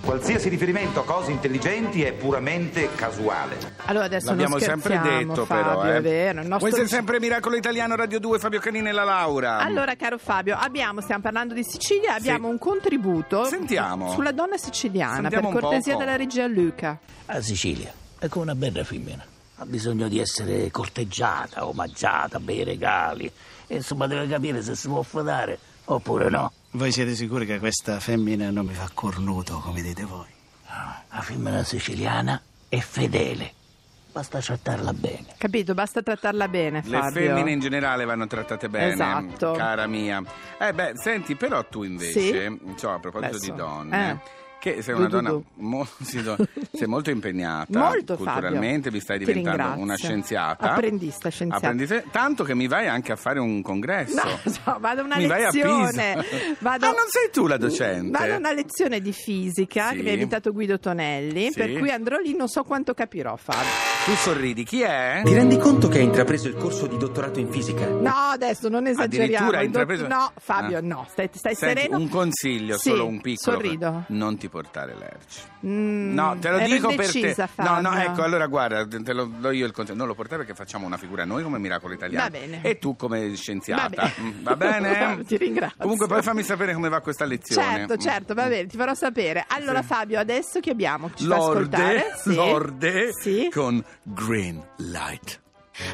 Qualsiasi riferimento a cose intelligenti è puramente casuale. Allora adesso L'abbiamo non sempre detto Fabio, però, eh. è vero. Il nostro... Questo è sempre Miracolo Italiano Radio 2, Fabio Canini e la Laura. Allora, caro Fabio, abbiamo, stiamo parlando di Sicilia, abbiamo un contributo Sentiamo. sulla donna siciliana, Sentiamo per cortesia poco. della regia Luca. La Sicilia è come una bella femmina. Ha bisogno di essere corteggiata, omaggiata, bei regali. E insomma deve capire se si può fodare oppure no. Voi siete sicuri che questa femmina non mi fa cornuto, come dite voi? La femmina siciliana è fedele. Basta trattarla bene. Capito? Basta trattarla bene, Le Fabio. femmine in generale vanno trattate bene, Esatto. cara mia. Eh beh, senti, però tu invece, Sì? cioè, a proposito Adesso, di donne, eh. Che sei Du, una du, donna du. mo- sì, do- sei molto impegnata Molto, culturalmente, Fabio. vi stai diventando una scienziata. Apprendista scienziata. Apprendiste- tanto che mi vai anche a fare un congresso. No, no, vado a una Mi vai a lezione. Pisa. Vado- Ah, non sei tu la docente? Vado a una lezione di fisica Sì. che mi ha invitato Guido Tonelli, Sì. per cui andrò lì, non so quanto capirò, Fabio. Tu sorridi, chi è? Ti rendi conto che hai intrapreso il corso di dottorato in fisica? No, adesso non esageriamo. Addirittura hai intrapreso- No, Fabio, Ah. no, stai, stai Senti, sereno. un consiglio, Sì, solo un piccolo. Sorrido. Non ti portare l'erci. Mm, No, te lo dico per te. indecisa, No, no, ecco, allora guarda, te lo do io il consiglio. Non lo portare perché facciamo una figura noi come Miracolo Italiano. Va bene. E tu come scienziata. Va bene. Mm, Va bene? Ti ringrazio. Comunque poi fammi sapere come va questa lezione. Certo, Mm. certo, va bene, ti farò sapere. Allora, Fabio, adesso che abbiamo? Ci fa Lorde, ascoltare? Sì. Lorde Sì. con Green Light.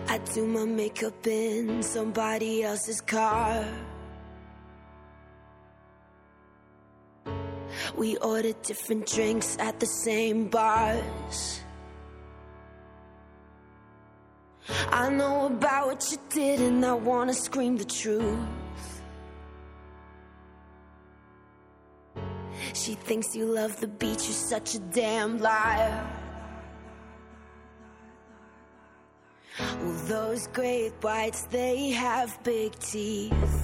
I do my makeup in somebody else's car. We ordered different drinks at the same bars. I know about what you did, and I wanna scream the truth. She thinks you love the beach, you're such a damn liar. Well, those great whites, they have big teeth.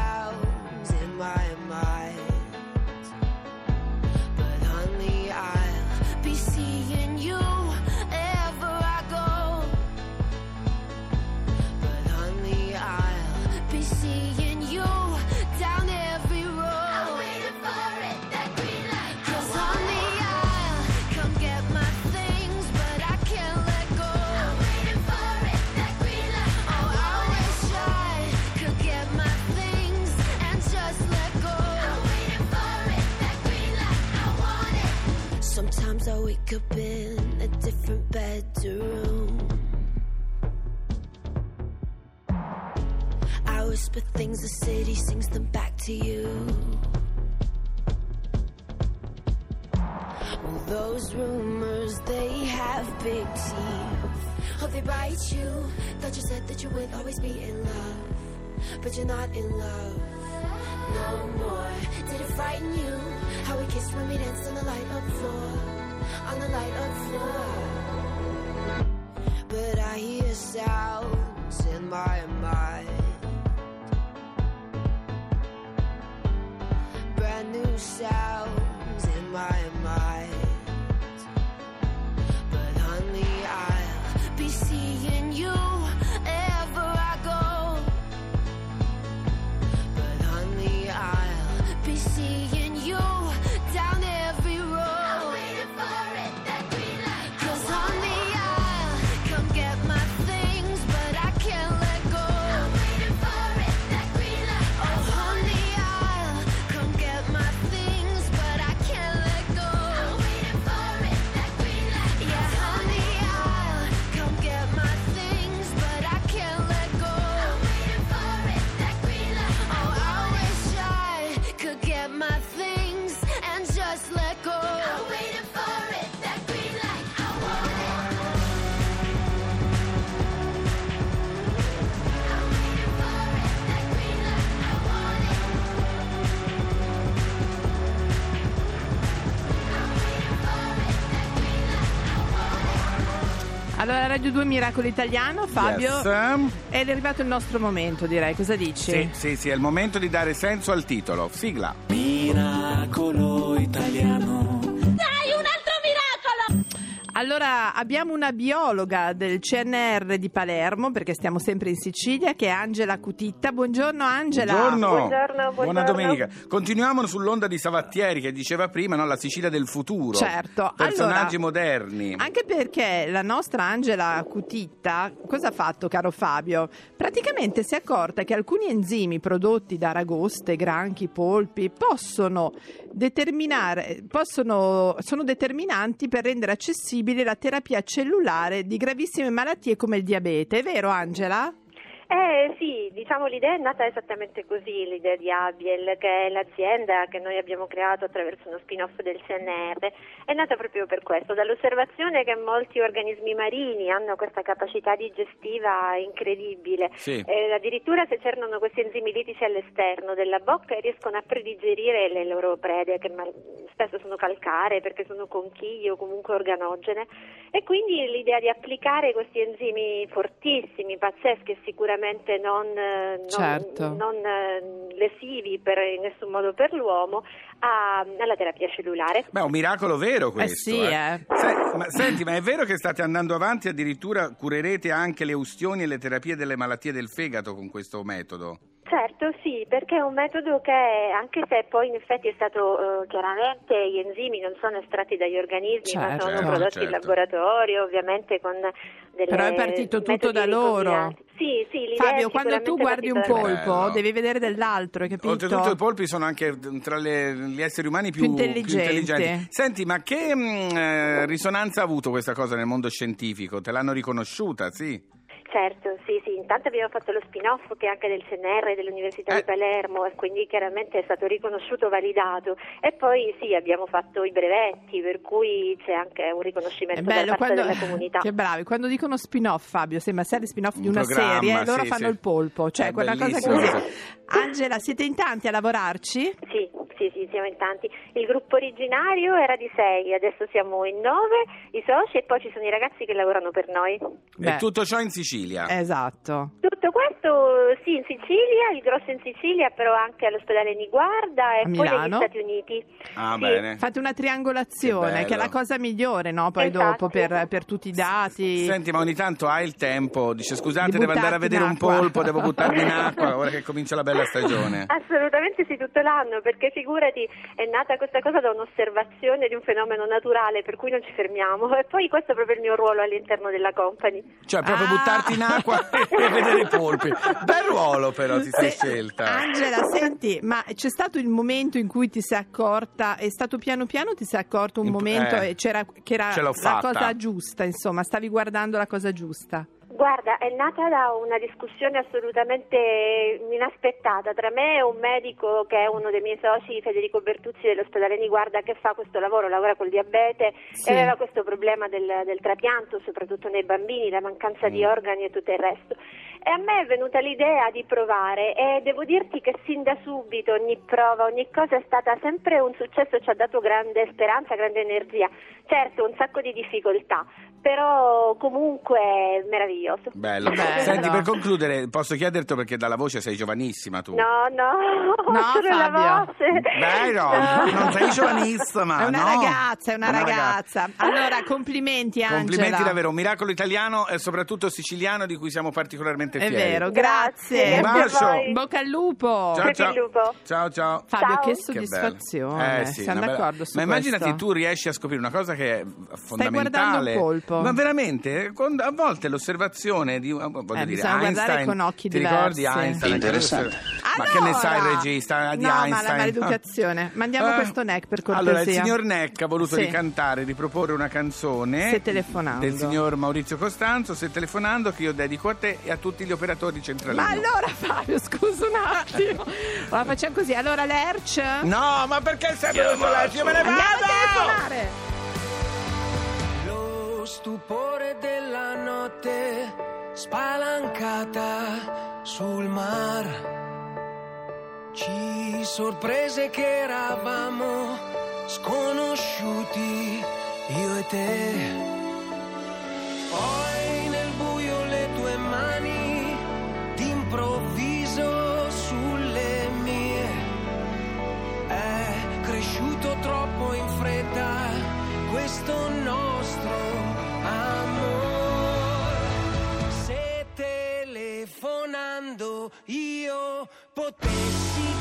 Sometimes I wake up in a different bedroom. I whisper things, the city sings them back to you. Well, those rumors, they have big teeth. Oh, they bite you. Thought you said that you would always be in love. But you're not in love no more. Did it frighten you? How we kissed when we danced on the light of floor. On the light of floor. But I hear sounds in my mind. Allora, Radio 2 Miracolo Italiano, Fabio. Yes. Ed è arrivato il nostro momento, direi. Cosa dici? Sì, sì, sì, è il momento di dare senso al titolo. Sigla. Miracolo italiano. Allora, abbiamo una biologa del CNR di Palermo, perché stiamo sempre in Sicilia, che è Angela Cutitta. Buongiorno Angela. Buongiorno. Buongiorno, Buona buongiorno. domenica. Continuiamo sull'onda di Savattieri che diceva prima, no? la Sicilia del futuro. Certo. Personaggi Allora, moderni. Anche perché la nostra Angela Cutitta, cosa ha fatto, caro Fabio? Praticamente si è accorta che alcuni enzimi prodotti da aragoste, granchi, polpi possono determinare, possono, sono determinanti per rendere accessibile la terapia cellulare di gravissime malattie come il diabete. È vero, Angela? Eh sì, diciamo l'idea è nata esattamente così, l'idea di Abiel, che è l'azienda che noi abbiamo creato attraverso uno spin-off del CNR, è nata proprio per questo, dall'osservazione che molti organismi marini hanno questa capacità digestiva incredibile, Sì. Eh, addirittura se cernono questi enzimi litici all'esterno della bocca riescono a predigerire le loro prede, che spesso sono calcaree perché sono conchiglie o comunque organogene, e quindi l'idea di applicare questi enzimi fortissimi, pazzeschi e sicuramente non, eh, non- Certo. non, eh, lesivi per, in nessun modo per l'uomo a- alla terapia cellulare. Beh, è un miracolo vero questo. sì, eh. Se- ma, senti, ma è vero che state andando avanti addirittura curerete anche le ustioni e le terapie delle malattie del fegato con questo metodo? Certo, sì, perché è un metodo che, anche se poi in effetti è stato eh, chiaramente gli enzimi non sono estratti dagli organismi, ma Certo. sono Certo, prodotti certo. in laboratorio, ovviamente con delle Però è partito tutto da loro. Sì, sì, Fabio, quando tu guardi un polpo, Bello. devi vedere dell'altro, hai capito? Oltretutto i polpi sono anche tra le- gli esseri umani più, Più intelligenti. intelligenti. Senti, ma che mh, eh, risonanza ha avuto questa cosa nel mondo scientifico? Te l'hanno riconosciuta, sì? Certo, sì, sì, intanto abbiamo fatto lo spin-off che è anche del CNR dell'Università Eh. di Palermo e quindi chiaramente è stato riconosciuto, validato e poi sì, abbiamo fatto i brevetti per cui c'è anche un È riconoscimento bello da parte quando, della comunità. che bravi, quando dicono spin-off Fabio, sembra serie spin-off di Un una serie, loro sì, fanno sì. il polpo, cioè È quella cosa così. sì. Angela, siete in tanti a lavorarci? Sì, sì, sì, siamo in tanti. Il gruppo originario era di sei, adesso siamo in nove, i soci e poi ci sono i ragazzi che lavorano per noi. Beh. E tutto ciò in Sicilia. Esatto. Tutto questo sì in Sicilia, il grosso in Sicilia, però anche all'ospedale Niguarda e A poi Milano? negli Stati Uniti. Ah, Sì. bene. Fate una triangolazione, Che che, è la cosa migliore, no? Poi Esatto. dopo per, per tutti i dati. Senti, ma ogni tanto hai il tempo, dice scusate, Di devo andare a vedere un acqua." polpo, devo buttarmi in acqua, ora che comincia la bella stagione. Assolutamente sì, tutto l'anno, perché figurati, è nata questa cosa da un'osservazione di un fenomeno naturale, per cui non ci fermiamo. E poi questo è proprio il mio ruolo all'interno della company. Cioè, proprio Ah. buttarti in acqua e vedere i polpi. Bel ruolo, però, ti sei Se- scelta. Angela, senti, ma c'è stato il momento in cui ti sei accorta, è stato piano piano ti sei accorto un In- momento eh, e c'era, che era la cosa giusta, insomma, stavi guardando la cosa giusta. Guarda, è nata da una discussione assolutamente inaspettata tra me e un medico che è uno dei miei soci, Federico Bertuzzi dell'ospedale Niguarda, che fa questo lavoro, lavora col diabete Sì. e aveva questo problema del, del trapianto, soprattutto nei bambini, la mancanza di organi e tutto il resto. E a me è venuta l'idea di provare e devo dirti che sin da subito ogni prova, ogni cosa è stata sempre un successo, ci ha dato grande speranza, grande energia. Certo, un sacco di difficoltà, però comunque meraviglioso. Bello. Bello. Senti, per concludere, posso chiederti perché dalla voce sei giovanissima tu. No, no, No, solo la voce. Dai, no, non sei giovanissima, è una no. ragazza, è una, ragazza. Allora, complimenti Angela. Complimenti davvero, un miracolo italiano e soprattutto siciliano di cui siamo particolarmente È fieri. vero, Grazie. Un grazie a bacio. voi. Bocca al lupo. Ciao, ciao. il lupo. Ciao, ciao. Fabio, Ciao. che soddisfazione. Eh, sì, Siamo una bella- d'accordo su Ma immaginati questo. tu riesci a scoprire una cosa che è fondamentale. guardando un polpo. Ma veramente, a volte l'osservazione di voglio Eh, dire, bisogna guardare Einstein, con occhi ti diversi. ricordi Einstein? Interessante. Ma che ne sai il Allora! regista di no, ma Einstein? la maleducazione. Mandiamo Eh, questo neck per Allora, il cortesia. signor Neck ha voluto Sì. ricantare, riproporre una canzone Se telefonando. del signor Maurizio Costanzo, se telefonando, che io dedico a te e a tutti gli operatori centrali. Ma allora Fabio, scusa un attimo. La facciamo così. Allora l'Erch? No, ma perché sempre lo sollecito? Io me ne Andiamo a vado! telefonare. Lo stupore della notte spalancata sul mar ci sorprese che eravamo sconosciuti io e te. Poi io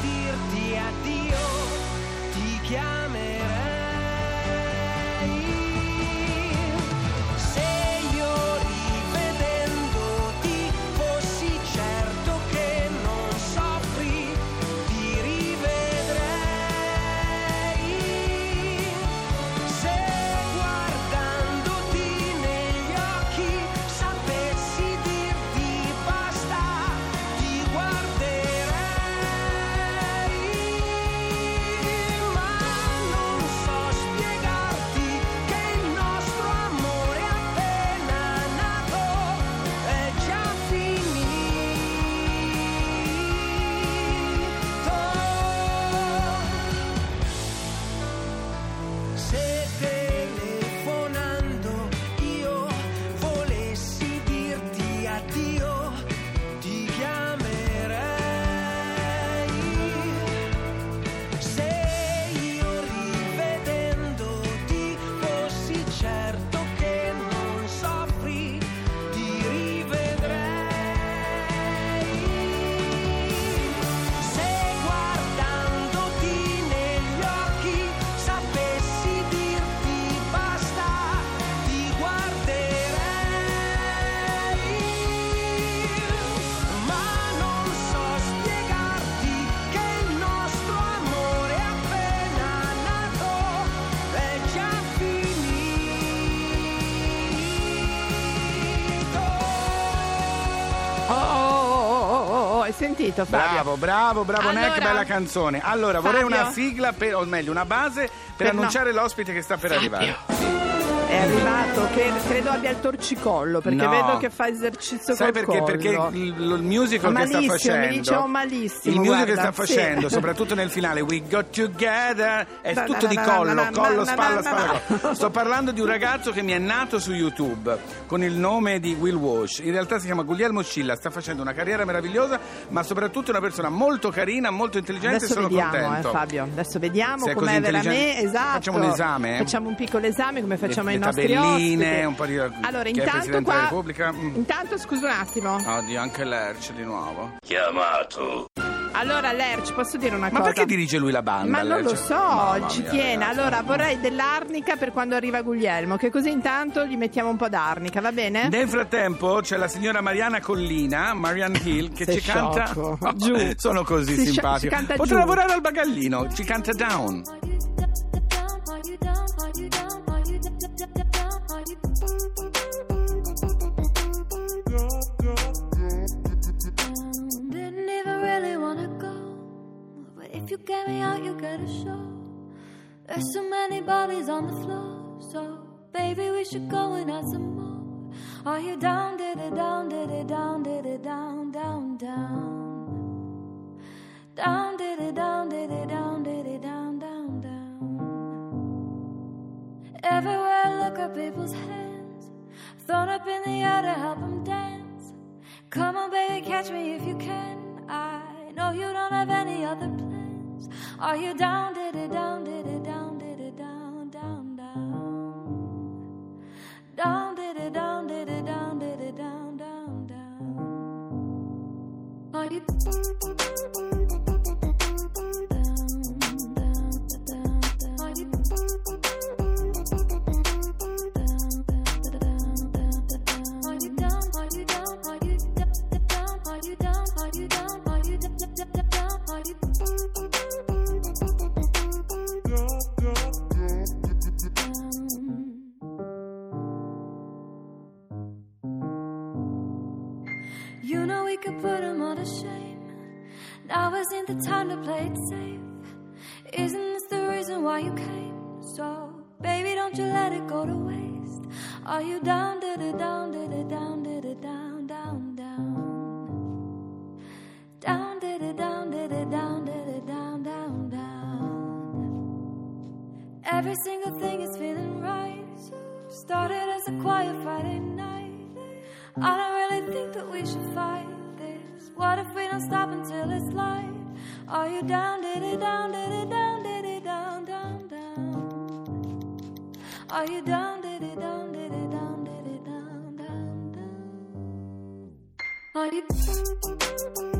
sentito Fabio? Bravo, bravo, bravo Allora- Neck, bella canzone. Allora, vorrei Fabio? una sigla, per, o meglio, una base per, Per- no. annunciare l'ospite che sta per arrivare. È arrivato che credo abbia il torcicollo perché No. vedo che fa esercizio Sai col perché? Perché il, il musical che sta facendo mi dicevo malissimo, Il musical che sta sì. facendo, soprattutto nel finale We Got Together È Na, tutto na, di na, collo, collo, spalla, spalla collo. Sto parlando di un ragazzo che mi è nato su YouTube Con il nome di Will Walsh In realtà si chiama Guglielmo Scilla Sta facendo una carriera meravigliosa Ma soprattutto una persona molto carina, molto intelligente Adesso e sono vediamo, eh, contento Fabio. Adesso vediamo com'è veramente. Esatto. Facciamo un esame, eh? Facciamo un piccolo esame come facciamo ai tabelline, ospiti. un po' di Allora, intanto Presidente qua. Repubblica Mm. Intanto, scusa un attimo. Oddio, anche Lerch di nuovo Allora, Lerch, posso dire una Ma cosa? perché dirige lui la banda? Ma non lo Lerch? so, Mamma ci mia, tiene. ragazzi. Allora, vorrei dell'arnica per quando arriva Guglielmo, che così intanto gli mettiamo un po' d'arnica, va bene? Nel frattempo c'è la signora Mariana Collina, Marianne Hill, che Sei ci canta. sciocco. Giù. Sono così Si sci- simpatico. ci canta Potrà lavorare al bagallino, ci canta down. You get a show. There's so many bodies on the floor, so baby, we should go and have some more. Are you down, did it down, did it down, did it down, down, down? Down, did it down, did it down, did it down, down, down. Everywhere I look at people's hands, thrown up in the air to help them dance. Come on, baby, catch me if you can. I know you don't have any other plans. Are you down, diddy, down, diddy? You know we could put him all to shame. Now isn't the time to play it safe. Isn't this the reason why you came? So, baby, don't you let it go to waste. Are you down, did it down, did it down, did it down, down, down? Down, did it down, did it down, did it down, down, down? Every single thing is feeling right. Started as a quiet Friday night. I don't really think that we should fight this. What if we don't stop until it's light? Are you down, did it down, did it down, did it down, down, down? Are you down, did it down, did it down, did it down, down, down? Are you